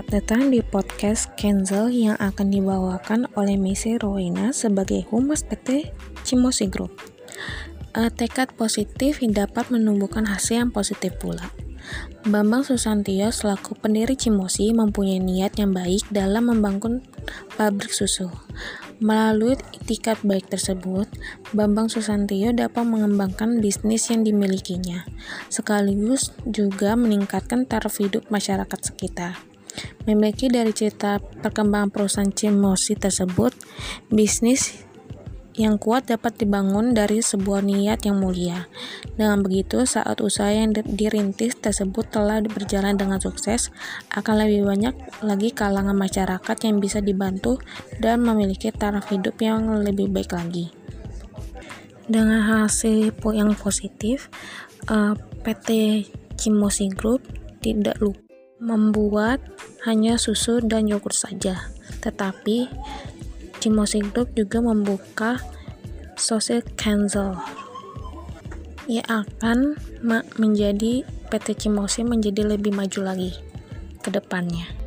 Selamat datang di podcast Kenzel yang akan dibawakan oleh Missy Rowena sebagai Humas PT Cimosi Group. Uh, tekad positif dapat menumbuhkan hasil yang positif pula. Bambang Susantio selaku pendiri Cimosi mempunyai niat yang baik dalam membangun pabrik susu. Melalui itikat baik tersebut, Bambang Susantio dapat mengembangkan bisnis yang dimilikinya, sekaligus juga meningkatkan taraf hidup masyarakat sekitar. Memiliki dari cerita perkembangan perusahaan Cimosi tersebut, bisnis yang kuat dapat dibangun dari sebuah niat yang mulia. Dengan begitu, saat usaha yang dirintis tersebut telah berjalan dengan sukses, akan lebih banyak lagi kalangan masyarakat yang bisa dibantu dan memiliki taraf hidup yang lebih baik lagi. Dengan hasil yang positif, eh, PT Cimosi Group tidak lupa membuat hanya susu dan yogurt saja, tetapi Cimosi Group juga membuka Social Cancel yang akan menjadi PT Cimosi menjadi lebih maju lagi ke depannya.